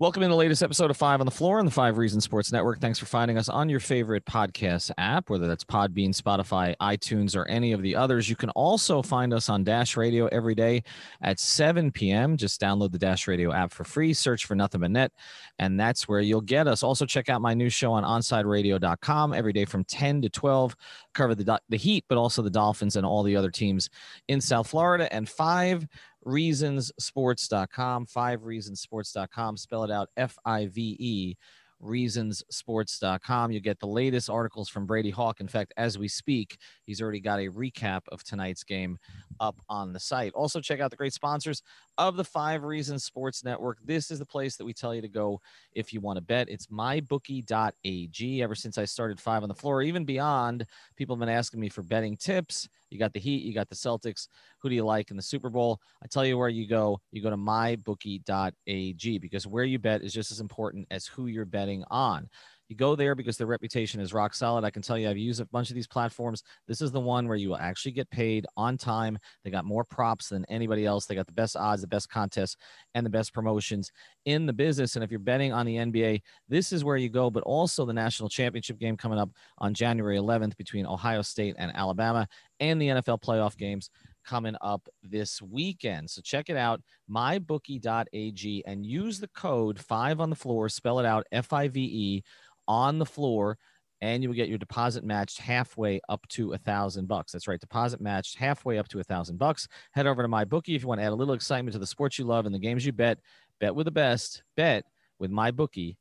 Welcome in the latest episode of Five on the Floor on the Five Reasons Sports Network. Thanks for finding us on your favorite podcast app, whether that's Podbean, Spotify, iTunes, or any of the others. You can also find us on Dash Radio every day at 7 p.m. Just download the Dash Radio app for free, search for Nothing But Net, and that's where you'll get us. Also, check out my new show on OnSideRadio.com every day from 10 to 12. Cover the, the Heat, but also the Dolphins and all the other teams in South Florida. And five reasonsports.com, five reasonsports.com, spell it out F I V E, reasonsports.com. You get the latest articles from Brady Hawk. In fact, as we speak, he's already got a recap of tonight's game up on the site. Also, check out the great sponsors of the Five Reasons Sports Network. This is the place that we tell you to go if you want to bet. It's mybookie.ag. Ever since I started Five on the Floor, even beyond, people have been asking me for betting tips. You got the Heat, you got the Celtics. Who do you like in the Super Bowl? I tell you where you go. You go to mybookie.ag because where you bet is just as important as who you're betting on. You go there because their reputation is rock solid. I can tell you, I've used a bunch of these platforms. This is the one where you will actually get paid on time. They got more props than anybody else. They got the best odds, the best contests, and the best promotions in the business. And if you're betting on the NBA, this is where you go. But also the national championship game coming up on January 11th between Ohio State and Alabama, and the NFL playoff games coming up this weekend. So check it out, mybookie.ag, and use the code five on the floor, spell it out F I V E on the floor and you will get your deposit matched halfway up to a thousand bucks. That's right, deposit matched halfway up to a thousand bucks. Head over to my bookie if you want to add a little excitement to the sports you love and the games you bet. Bet with the best. Bet with mybookie.ag.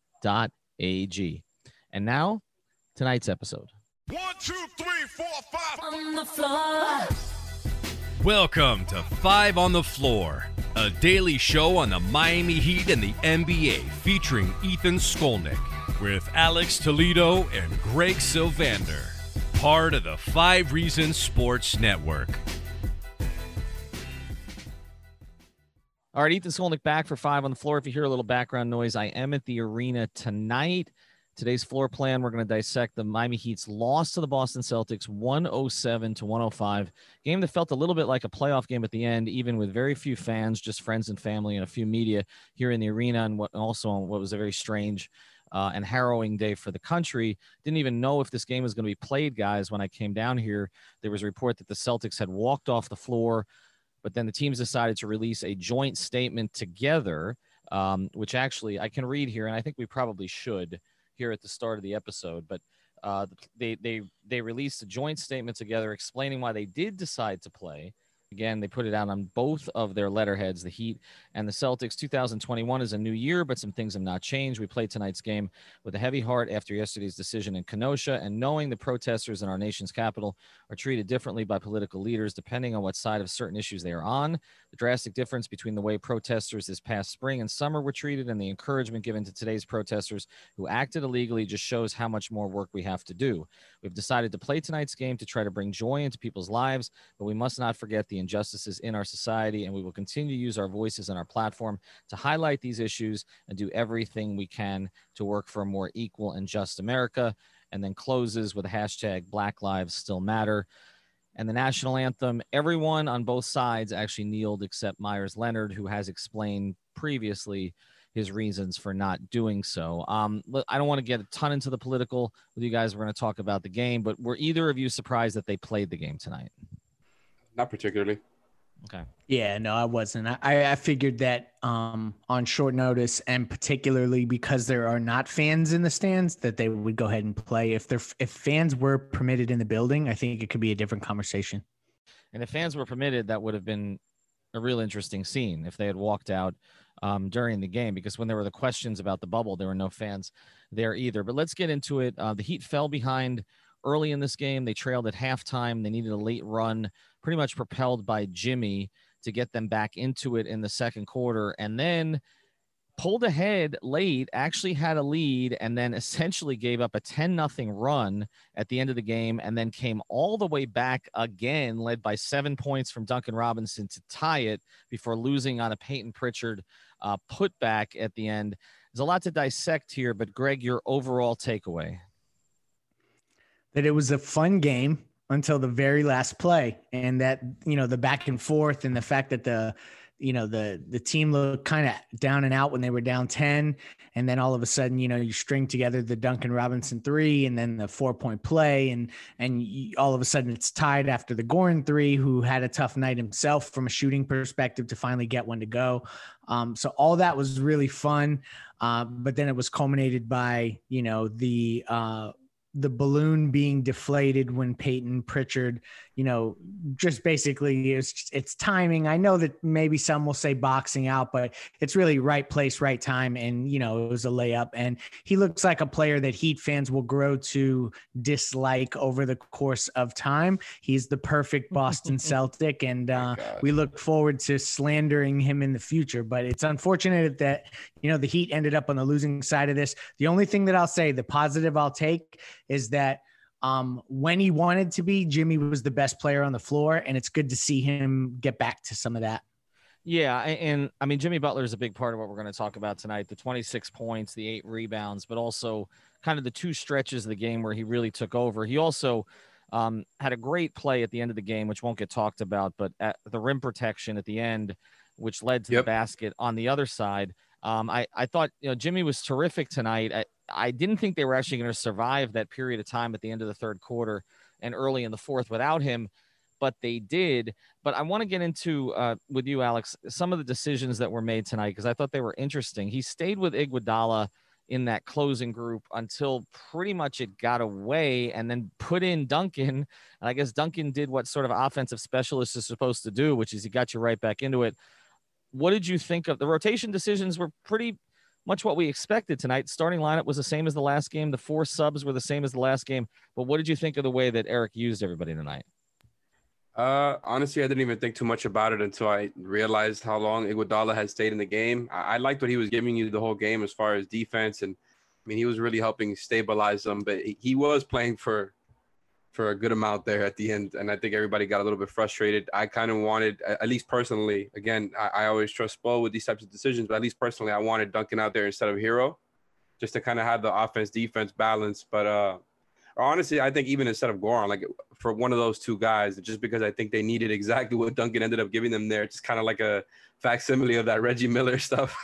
And now, tonight's episode. One, two, three, four, five. On the floor. Welcome to Five on the Floor, a daily show on the Miami Heat and the NBA featuring Ethan Skolnick with Alex Toledo and Greg Sylvander, part of the Five Reasons Sports Network. All right, Ethan Skolnick back for five on the floor. If you hear a little background noise, I am at the arena tonight. Today's floor plan, we're going to dissect the Miami Heat's loss to the Boston Celtics 107 to 105. Game that felt a little bit like a playoff game at the end, even with very few fans, just friends and family and a few media here in the arena, and what also on what was a very strange uh, and harrowing day for the country. Didn't even know if this game was going to be played, guys. When I came down here, there was a report that the Celtics had walked off the floor, but then the teams decided to release a joint statement together, um, which actually I can read here, and I think we probably should here at the start of the episode, but uh, they they they released a joint statement together explaining why they did decide to play. Again, they put it out on both of their letterheads, the Heat and the Celtics. 2021 is a new year, but some things have not changed. We played tonight's game with a heavy heart after yesterday's decision in Kenosha, and knowing the protesters in our nation's capital are treated differently by political leaders depending on what side of certain issues they are on. The drastic difference between the way protesters this past spring and summer were treated and the encouragement given to today's protesters who acted illegally just shows how much more work we have to do. We've decided to play tonight's game to try to bring joy into people's lives, but we must not forget the injustices in our society, and we will continue to use our voices and our platform to highlight these issues and do everything we can to work for a more equal and just America. And then closes with a hashtag Black Lives Still Matter. And the national anthem, everyone on both sides actually kneeled except Meyers Leonard, who has explained previously his reasons for not doing so. Um, I don't want to get a ton into the political with you guys. We're going to talk about the game, but were either of you surprised that they played the game tonight? Not particularly. Okay. Yeah, no, I wasn't. I, I figured that um, on short notice, and particularly because there are not fans in the stands, that they would go ahead and play. If there, if fans were permitted in the building, I think it could be a different conversation. And if fans were permitted, that would have been a real interesting scene if they had walked out um, during the game. Because when there were the questions about the bubble, there were no fans there either. But let's get into it. Uh, the Heat fell behind early in this game. They trailed at halftime. They needed a late run, pretty much propelled by Jimmy to get them back into it in the second quarter. And then pulled ahead late, actually had a lead, and then essentially gave up a 10 nothing run at the end of the game, and then came all the way back again, led by seven points from Duncan Robinson to tie it before losing on a Payton Pritchard uh, putback at the end. There's a lot to dissect here, but Greg, your overall takeaway that it was a fun game until the very last play. And that you know the back and forth and the fact that the you know the the team looked kind of down and out when they were down 10 and then all of a sudden you know you string together the Duncan Robinson 3 and then the four point play. And and you, all of a sudden it's tied after the Goran 3 who had a tough night himself from a shooting perspective to finally get one to go. Um, so all that was really fun. Uh, but then it was culminated by you know the uh, the balloon being deflated when Payton Pritchard, you know, just basically it's it's timing. I know that maybe some will say boxing out, but it's really right place, right time, and you know it was a layup. And he looks like a player that Heat fans will grow to dislike over the course of time. He's the perfect Boston Celtic, and uh, we look forward to slandering him in the future. But it's unfortunate that you know the Heat ended up on the losing side of this. The only thing that I'll say, the positive I'll take is that um, when he wanted to be, Jimmy was the best player on the floor, and it's good to see him get back to some of that. Yeah, and I mean Jimmy Butler is a big part of what we're going to talk about tonight. The 26 points, the eight rebounds, but also kind of the two stretches of the game where he really took over. He also um, had a great play at the end of the game, which won't get talked about, but at the rim protection at the end, which led to yep. the basket on the other side. Um, I, I thought, you know, Jimmy was terrific tonight. I, I didn't think they were actually going to survive that period of time at the end of the third quarter and early in the fourth without him, but they did. But I want to get into uh, with you, Alex, some of the decisions that were made tonight because I thought they were interesting. He stayed with Iguodala in that closing group until pretty much it got away and then put in Duncan. And I guess Duncan did what sort of offensive specialist is supposed to do, which is he got you right back into it. What did you think of the rotation decisions? Were pretty much what we expected tonight. Starting lineup was the same as the last game. The four subs were the same as the last game. But what did you think of the way that Eric used everybody tonight? Uh, honestly, I didn't even think too much about it until I realized how long Iguodala had stayed in the game. I, I liked what he was giving you the whole game as far as defense, and I mean he was really helping stabilize them. But he, he was playing for for a good amount there at the end. And I think everybody got a little bit frustrated. I kind of wanted, at least personally, again, I, I, always trust Spo with these types of decisions, but at least personally, I wanted Duncan out there instead of Herro just to kind of have the offense defense balance. But uh, honestly, I think even instead of Goran, like for one of those two guys, just because I think they needed exactly what Duncan ended up giving them there, just kind of like a facsimile of that Reggie Miller stuff.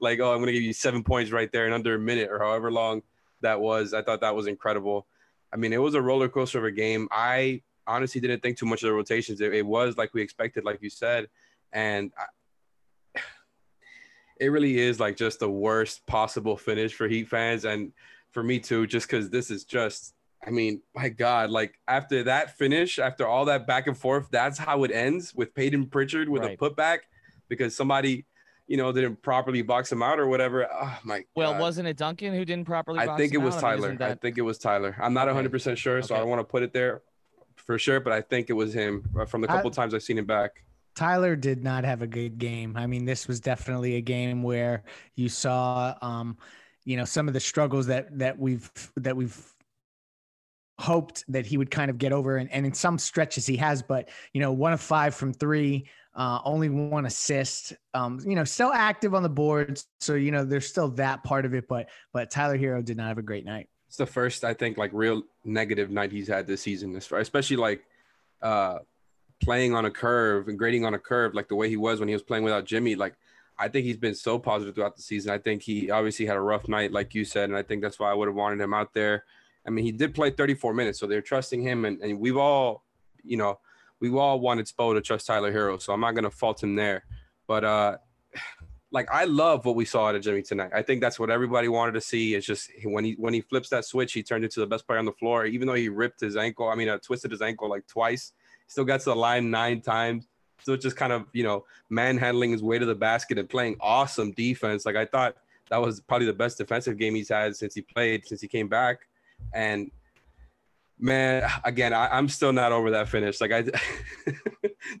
like, oh, I'm going to give you seven points right there in under a minute or however long that was. I thought that was incredible. I mean, it was a roller coaster of a game. I honestly didn't think too much of the rotations. It, it was like we expected, like you said, and I, it really is like just the worst possible finish for Heat fans and for me too. Just because this is just, I mean, my God, like after that finish, after all that back and forth, that's how it ends with Payton Pritchard with right. a putback because somebody you know, didn't properly box him out or whatever. Oh my Well, wasn't it Duncan who didn't properly I think it was out? Tyler. I, mean, that... I think it was Tyler. I'm not okay. 100% sure, so okay. I don't want to put it there for sure, but I think it was him uh, from the couple I, times I've seen him back. Tyler did not have a good game. I mean, this was definitely a game where you saw um, you know, some of the struggles that that we've that we've hoped that he would kind of get over and, and in some stretches he has but you know one of five from three uh, only one assist. Um, you know, still active on the boards, so you know there's still that part of it. But but Tyler Herro did not have a great night. It's the first I think like real negative night he's had this season, especially like uh, playing on a curve and grading on a curve, like the way he was when he was playing without Jimmy. Like I think he's been so positive throughout the season. I think he obviously had a rough night, like you said, and I think that's why I would have wanted him out there. I mean, he did play 34 minutes, so they're trusting him, and, and we've all, you know, we all wanted Spo to trust Tyler Herro, so I'm not gonna fault him there. But uh, like I love what we saw out of Jimmy tonight. I think that's what everybody wanted to see. It's just when he when he flips that switch, he turned into the best player on the floor. Even though he ripped his ankle, I mean, uh, twisted his ankle like twice. Still got to the line nine times. So just kind of you know manhandling his way to the basket and playing awesome defense. Like I thought that was probably the best defensive game he's had since he played since he came back. And man again I, am still not over that finish. Like i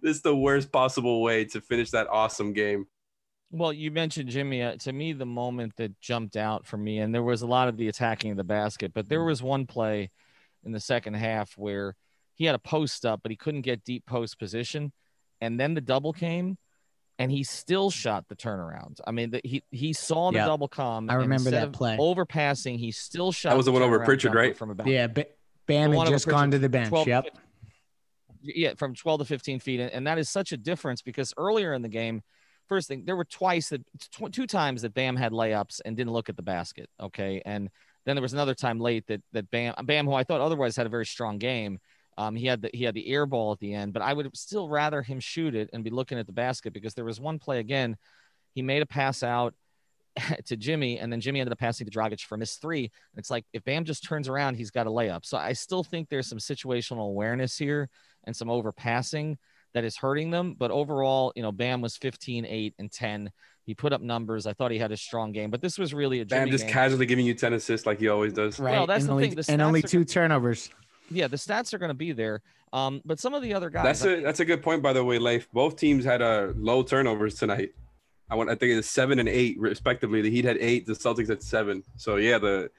this is the worst possible way to finish that awesome game. Well you mentioned jimmy uh, to me the moment that jumped out for me and there was a lot of the attacking of the basket but there was one play in the second half where he had a post up but he couldn't get deep post position. And then the double came and he still shot the turnaround. I mean, the, he he saw the double come. I remember that play. Overpassing, he still shot. That was the, the one over Pritchard, right? From about. Yeah, but Bam had just gone to the bench. 12, yep. Yeah, from 12 to 15 feet. And that is such a difference because earlier in the game, first thing there were twice that tw- two times that Bam had layups and didn't look at the basket. Okay, and then there was another time late that that Bam Bam, who I thought otherwise had a very strong game. Um, he had the he had the air ball at the end, but I would still rather him shoot it and be looking at the basket because there was one play again. He made a pass out to Jimmy, and then Jimmy ended up passing to Dragic for a missed three. And it's like if Bam just turns around, he's got a layup. So I still think there's some situational awareness here and some overpassing that is hurting them. But overall, you know, Bam was 15, 8, and 10. He put up numbers. I thought he had a strong game, but this was really a Jimmy Bam just game. casually giving you 10 assists like he always does. Right. Well, that's and the only, thing, the and only stats are- two turnovers. Yeah, the stats are going to be there. Um, but some of the other guys, That's a that's a good point, by the way, Leif. Both teams had a low turnovers tonight. I want I think it's seven and eight respectively. The Heat had eight, the Celtics had seven. So yeah, the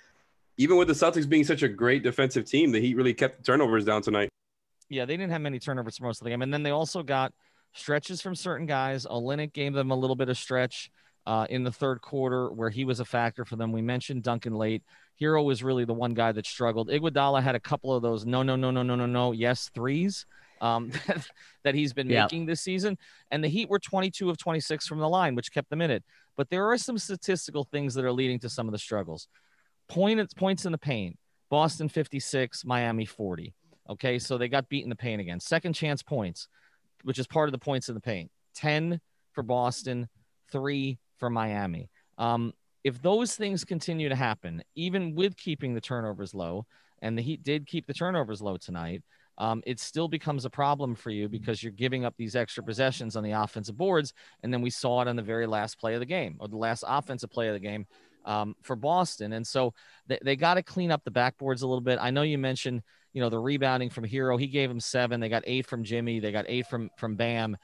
even with the Celtics being such a great defensive team, the Heat really kept the turnovers down tonight. yeah, they didn't have many turnovers for most of the game. And then they also got stretches from certain guys. Olynyk gave them a little bit of stretch uh, in the third quarter where he was a factor for them. We mentioned Duncan late. Herro was really the one guy that struggled. Iguodala had a couple of those no, no, no, no, no, no, no, yes threes um, that he's been Yeah. making this season. And the Heat were 22 of 26 from the line, which kept them in it. But there are some statistical things that are leading to some of the struggles. Point, points in the paint. Boston 56, Miami 40. Okay, so they got beat in the paint again. Second chance points, which is part of the points in the paint. 10 for Boston, three for Miami. Um, if those things continue to happen, even with keeping the turnovers low, and the Heat did keep the turnovers low tonight, um, it still becomes a problem for you because you're giving up these extra possessions on the offensive boards. And then we saw it on the very last play of the game or the last offensive play of the game um, for Boston. And so they, they got to clean up the backboards a little bit. I know you mentioned, you know, the rebounding from Herro. He gave him seven. They got eight from Jimmy. They got eight from from Bam.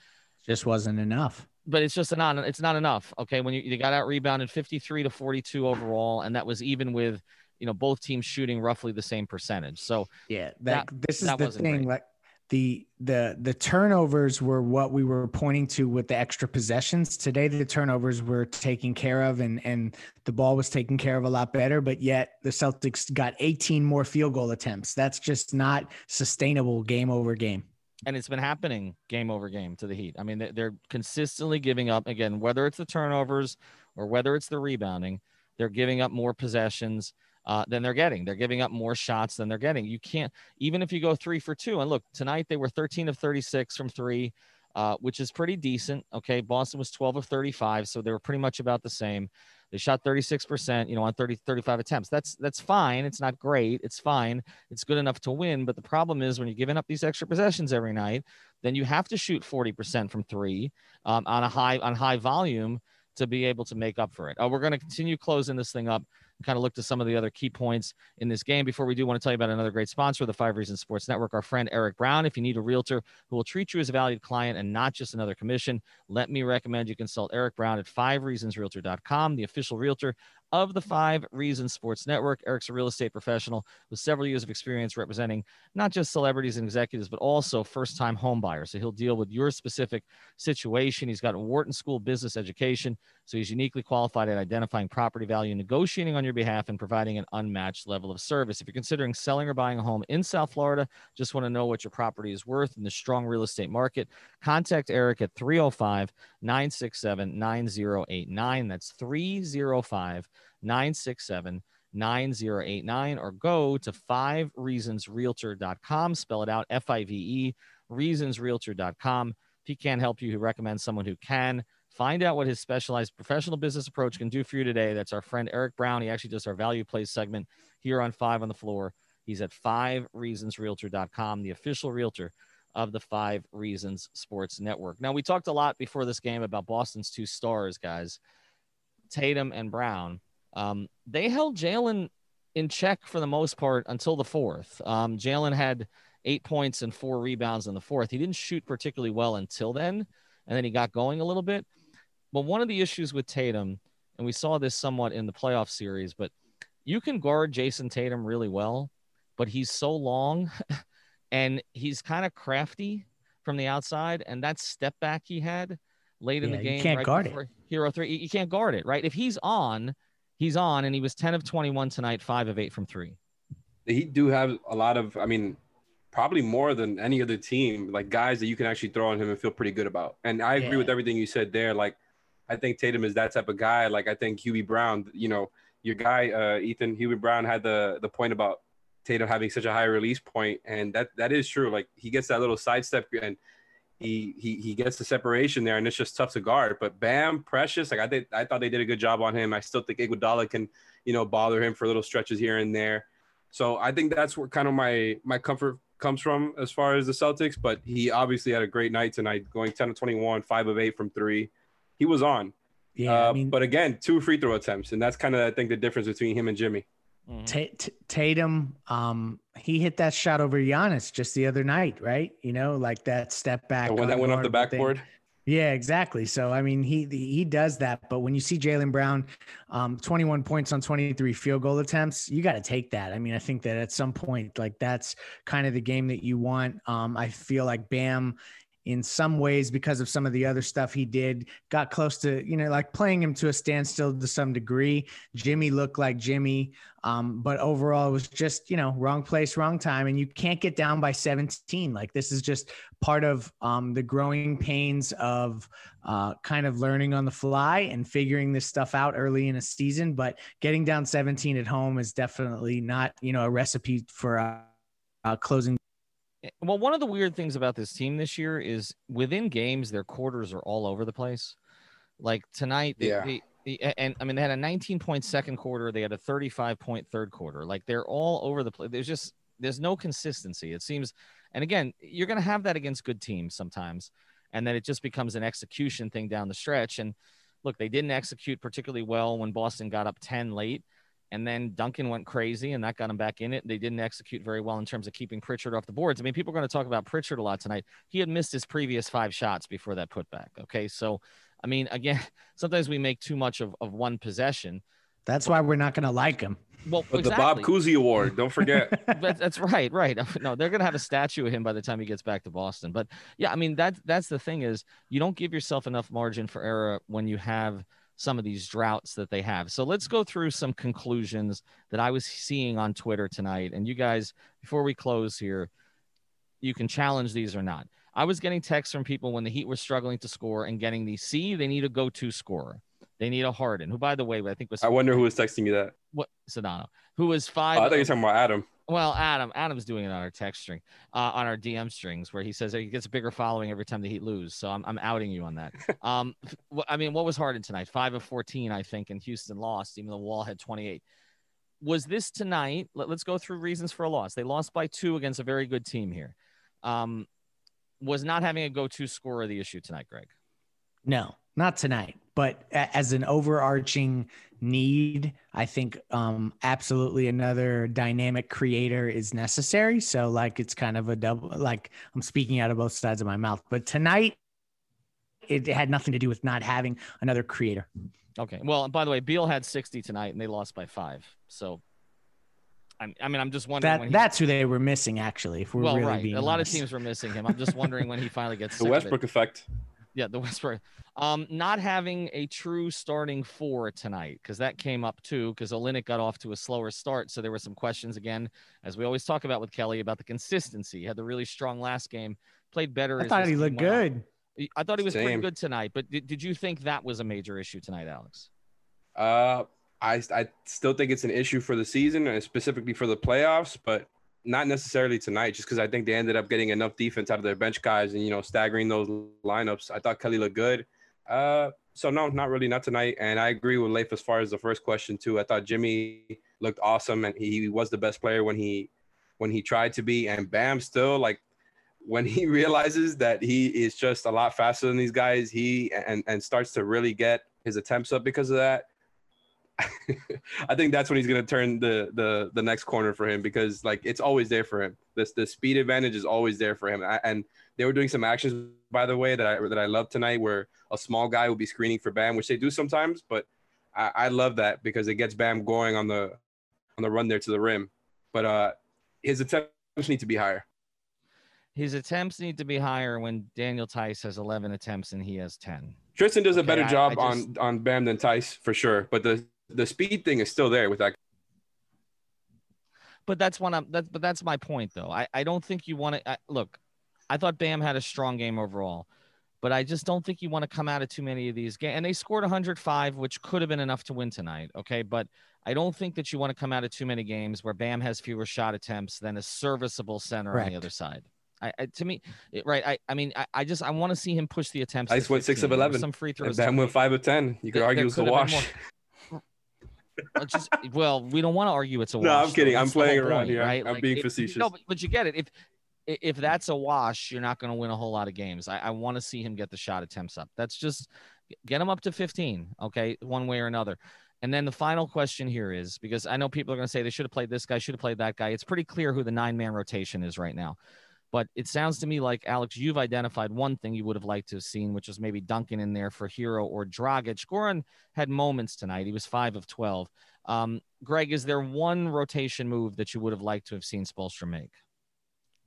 Just wasn't enough. But it's just not it's not enough. Okay, when you, you got out rebounded 53 to 42 overall, and that was even with you know both teams shooting roughly the same percentage. So Yeah, that, this is that the thing. great. Like the the the turnovers were what we were pointing to with the extra possessions. Today, the turnovers were taken care of, and and the ball was taken care of a lot better. But yet, the Celtics got 18 more field goal attempts. That's just not sustainable. Game over game. And it's been happening game over game to the Heat. I mean, they- they're consistently giving up again, whether it's the turnovers or whether it's the rebounding, they're giving up more possessions uh, than they're getting. They're giving up more shots than they're getting. You can't, even if you go three for two, and look, tonight they were 13 of 36 from three, uh, which is pretty decent. Okay. Boston was 12 of 35, so they were pretty much about the same. They shot 36%, you know, on 30, 35 attempts. That's that's fine. It's not great. It's fine. It's good enough to win. But the problem is when you're giving up these extra possessions every night, then you have to shoot 40% from three um, on a high on high volume to be able to make up for it. Uh, we're going to continue closing this thing up kind of look to some of the other key points in this game. Before we do, want to tell you about another great sponsor of the Five Reasons Sports Network, our friend Eric Brown. If you need a realtor who will treat you as a valued client and not just another commission, let me recommend you consult Eric Brown at fivereasonsrealtor.com, the official realtor of the Five Reasons Sports Network. Eric's a real estate professional with several years of experience representing not just celebrities and executives, but also first time home buyers. So he'll deal with your specific situation. He's got a Wharton School business education, so he's uniquely qualified at identifying property value, negotiating on your behalf, and providing an unmatched level of service. If you're considering selling or buying a home in South Florida, just want to know what your property is worth in the strong real estate market, contact Eric at 305 967 9089. That's 305 967 9089 or go to five reasonsrealtor.com spell it out f-i-v-e reasonsrealtor.com if he can't help you he recommends someone who can. Find out what his specialized professional business approach can do for you today. That's our friend eric brown. He actually does our value plays segment here on five on the floor. He's at five reasonsrealtor.com the official realtor of the five reasons sports network. Now we talked a lot before this game about boston's two stars guys tatum and brown um, they held Jaylen in check for the most part until the fourth. Um, Jaylen had eight points and four rebounds in the fourth. He didn't shoot particularly well until then, and then he got going a little bit. But one of the issues with Tatum, and we saw this somewhat in the playoff series, but you can guard Jayson Tatum really well, but he's so long and he's kind of crafty from the outside. And that step back he had late in Yeah, the you game, can't right guard it. Hero three, you- you can't guard it, right? If he's on, he's on, and he was 10 of 21 tonight, five of eight from three. He do have a lot of, I mean, probably more than any other team, like guys that you can actually throw on him and feel pretty good about. And I agree Yeah. with everything you said there. Like I think Tatum is that type of guy. Like I think Hubie Brown, you know, your guy uh, Ethan Hubie Brown had the the point about Tatum having such a high release point, and that that is true. Like he gets that little sidestep and he he he gets the separation there, and it's just tough to guard. But Bam, Precious, like I did, I thought they did a good job on him. I still think Iguodala can, you know, bother him for little stretches here and there. So I think that's where kind of my my comfort comes from as far as the Celtics. But he obviously had a great night tonight, going 10 of 21, five of eight from three. He was on. Yeah, Uh, I mean, but again, two free throw attempts, and that's kind of I think the difference between him and Jimmy. Mhm. Ta- T- Tatum, um, he hit that shot over Giannis just the other night, right? You know, like that step back. The one that went off the unguardable thing. backboard. Yeah, exactly. So I mean, he he does that, but when you see Jaylen Brown, um, 21 points on 23 field goal attempts, you got to take that. I mean, I think that at some point, like that's kind of the game that you want. Um, I feel like Bam, in some ways, because of some of the other stuff he did, got close to you know like playing him to a standstill to some degree. Jimmy looked like Jimmy, um, but overall it was just you know wrong place, wrong time, and you can't get down by 17. Like this is just part of um, the growing pains of uh, kind of learning on the fly and figuring this stuff out early in a season. But getting down 17 at home is definitely not, you know, a recipe for uh, uh, closing. Eh, well, one of the weird things about this team this year is within games, their quarters are all over the place. Like tonight, they, Yeah. they, they- and I mean, they had a 19 point second quarter, they had a 35 point third quarter. Like they're all over the place. There's just there's no consistency. It seems, and again, you're going to have that against good teams sometimes, and then it just becomes an execution thing down the stretch. And look, they didn't execute particularly well when Boston got up 10 late. And then Duncan went crazy and that got him back in it. They didn't execute very well in terms of keeping Pritchard off the boards. I mean, people are going to talk about Pritchard a lot tonight. He had missed his previous five shots before that putback. Okay. So, I mean, again, sometimes we make too much of, of one possession. That's why we're not going to like him. Well, But the Bob exactly. Cousy Award, don't forget. That- that's right, right. No, they're gonna have a statue of him by the time he gets back to Boston. But yeah, I mean that that's the thing is you don't give yourself enough margin for error when you have some of these droughts that they have. So let's go through some conclusions that I was seeing on Twitter tonight. And you guys, before we close here, you can challenge these or not. I was getting texts from people when the Heat were struggling to score and getting the C, they need a go-to scorer. They need a Harden, who, by the way, I think was I wonder who was texting me that. What Sedano, who was Oh, five. I thought you were talking about Adam. well, Adam, Adam's doing it on our text string, uh, on our DM strings, where he says he gets a bigger following every time the Heat lose. So I'm, I'm outing you on that. um, I mean, what was Harden tonight? Five of 14, I think, and Houston lost, even though Wall had 28. Was this tonight? Let, us go through reasons for a loss. They lost by two against a very good team here. Um, was not having a go-to scorer the issue tonight, Greg? No, not tonight. But a- as an overarching need, I think um, absolutely another dynamic creator is necessary. So, like, it's kind of a double, like, I'm speaking out of both sides of my mouth. But tonight, it had nothing to do with not having another creator. Okay. Well, by the way, Beal had 60 tonight, and they lost by five. So, I, I mean, I'm just wondering when That he- that's who they were missing, actually. If we're well, really right. being A lot of teams were missing him. I'm just wondering when he finally gets The sick of it. Westbrook effect. Yeah, the Westbrook. Um, not having a true starting four tonight because that came up too. Because Olynyk got off to a slower start, so there were some questions again, as we always talk about with Kelly about the consistency. He had the really strong last game, played better. I as thought he looked went on. good. I thought he was pretty good tonight. But did, did you think that was a major issue tonight, Alex? Uh, I I still think it's an issue for the season and specifically for the playoffs, but not necessarily tonight. Just because I think they ended up getting enough defense out of their bench guys and you know staggering those lineups. I thought Kelly looked good. Uh, so no, not really, not tonight. And I agree with Leif as far as the first question too. I thought Jimmy looked awesome and he was the best player when he when he tried to be. And Bam still like when he realizes that he is just a lot faster than these guys, he and and starts to really get his attempts up because of that. I think that's when he's gonna turn the the the next corner for him because like it's always there for him. This the speed advantage is always there for him. I- And they were doing some actions by the way that I that I love tonight where a small guy will be screening for Bam, which they do sometimes, but I, I love that because it gets Bam going on the on the run there to the rim. But uh his attempts need to be higher. His attempts need to be higher when Daniel Theis has 11 attempts and he has 10. Tristan does a better I- job I just- on on Bam than Theis for sure, but the the speed thing is still there with that. But that's one I'm that's but that's my point though. I, I don't think you want to look. I thought Bam had a strong game overall, but I just don't think you want to come out of too many of these games. And they scored 105, which could have been enough to win tonight. Okay. But I don't think that you want to come out of too many games where Bam has fewer shot attempts than a serviceable center Correct. on the other side. I, I to me, it, right. I, I mean, I, I just I want to see him push the attempts. I Ice went six of 11. Some free And throws. Bam went five of ten. You could There- argue there it's a could wash. Just well, we don't want to argue it's a wash. No. I'm kidding. though. I'm That's playing around point, here. I'm- Right? I'm being if- facetious. No, but, but you get it. If if that's a wash, you're not going to win a whole lot of games. I, I want to see him get the shot attempts up. That's just get him up to 15. Okay, one way or another. And then the final question here is because I know people are going to say they should have played this guy, should have played that guy. It's pretty clear who the nine man rotation is right now. But it sounds to me like Alex, you've identified one thing you would have liked to have seen, which was maybe Duncan in there for Herro or Dragic. Goran had moments tonight. He was five of 12. Um, Greg, is there one rotation move that you would have liked to have seen Spoelstra make?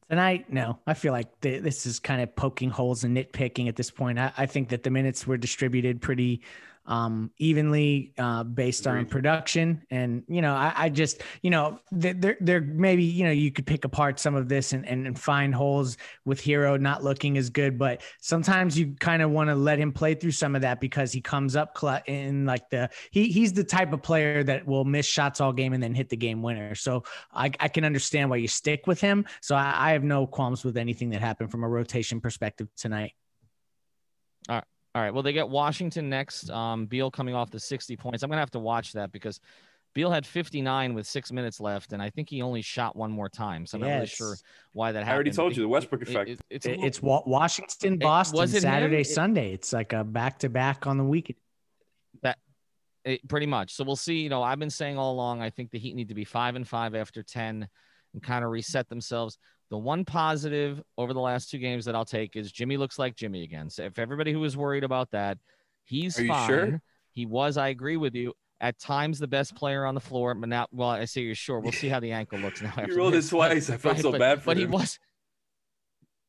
Tonight, no. I feel like th- this is kind of poking holes and nitpicking at this point. I, I think that the minutes were distributed pretty um, evenly uh, based on production, and you know, I, I just, you know, there, there, there maybe you know you could pick apart some of this and, and, and find holes with Herro not looking as good, but sometimes you kind of want to let him play through some of that because he comes up in like the he he's the type of player that will miss shots all game and then hit the game winner. So I, I can understand why you stick with him. So I, I have no qualms with anything that happened from a rotation perspective tonight. All right. Well, they get Washington next. Um, Beal coming off the 60 points. I'm going to have to watch that because Beal had 59 with six minutes left, and I think he only shot one more time. So I'm not really sure why that happened. I already told you the Westbrook effect. it- it's It- little- It's Wa- Washington, It- Boston, was it? Saturday, It- Sunday. It's like a back to back on the weekend. It, pretty much. So we'll see. You know, I've been saying all along, I think the Heat need to be five and five after 10 and kind of reset themselves. The one positive over the last two games that I'll take is Jimmy looks like Jimmy again. So if everybody who was worried about that, he's Are you fine. sure? He was, I agree with you. At times, the best player on the floor, but now, well, I say you're sure. We'll see how the ankle looks now. After rolled it this. twice. I felt Right, so but, bad for but him. he was.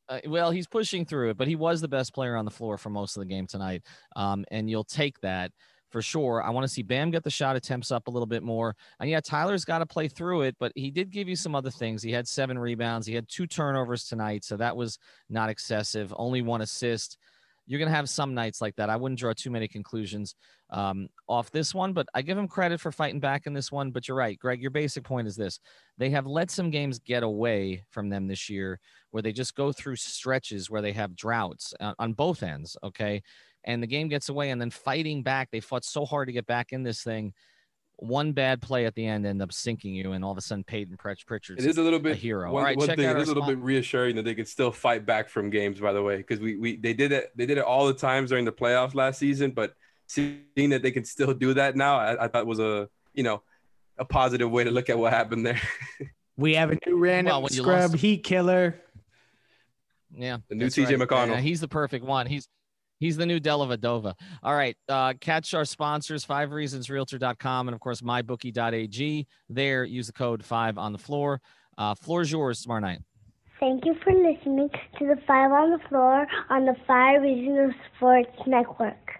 Uh, well, he's pushing through it, but he was the best player on the floor for most of the game tonight. Um, and you'll take that for sure. I want to see Bam get the shot attempts up a little bit more. And yeah, Tyler's got to play through it, but he did give you some other things. He had seven rebounds, he had two turnovers tonight, so that was not excessive. Only one assist. You're going to have some nights like that. I wouldn't draw too many conclusions um, off this one, but I give him credit for fighting back in this one. But you're right, Greg. Your basic point is this they have let some games get away from them this year where they just go through stretches where they have droughts on, on both ends. Okay. And the game gets away, and then fighting back, they fought so hard to get back in this thing. One bad play at the end ended up sinking you, and all of a sudden, Payton Pritch- Pritchard's It is a little bit hero. One, All right, one check thing, out it our is a little spot- bit reassuring that they can still fight back from games. By the way, because we we they did it they did it all the times during the playoffs last season, but seeing that they can still do that now, I, I thought was a you know a positive way to look at what happened there. We have a new random Well, scrub lost- heat killer. Yeah, The new that's TJ right. McConnell. Yeah, he's the perfect one. He's he's the new Dellavedova. All right, uh, catch our sponsors: FiveReasonsRealtor.com and of course MyBookie.ag. There, use the code Five on the floor. Uh, floor's yours tomorrow night. Thank you for listening to the Five on the Floor on the Five Regional Sports Network.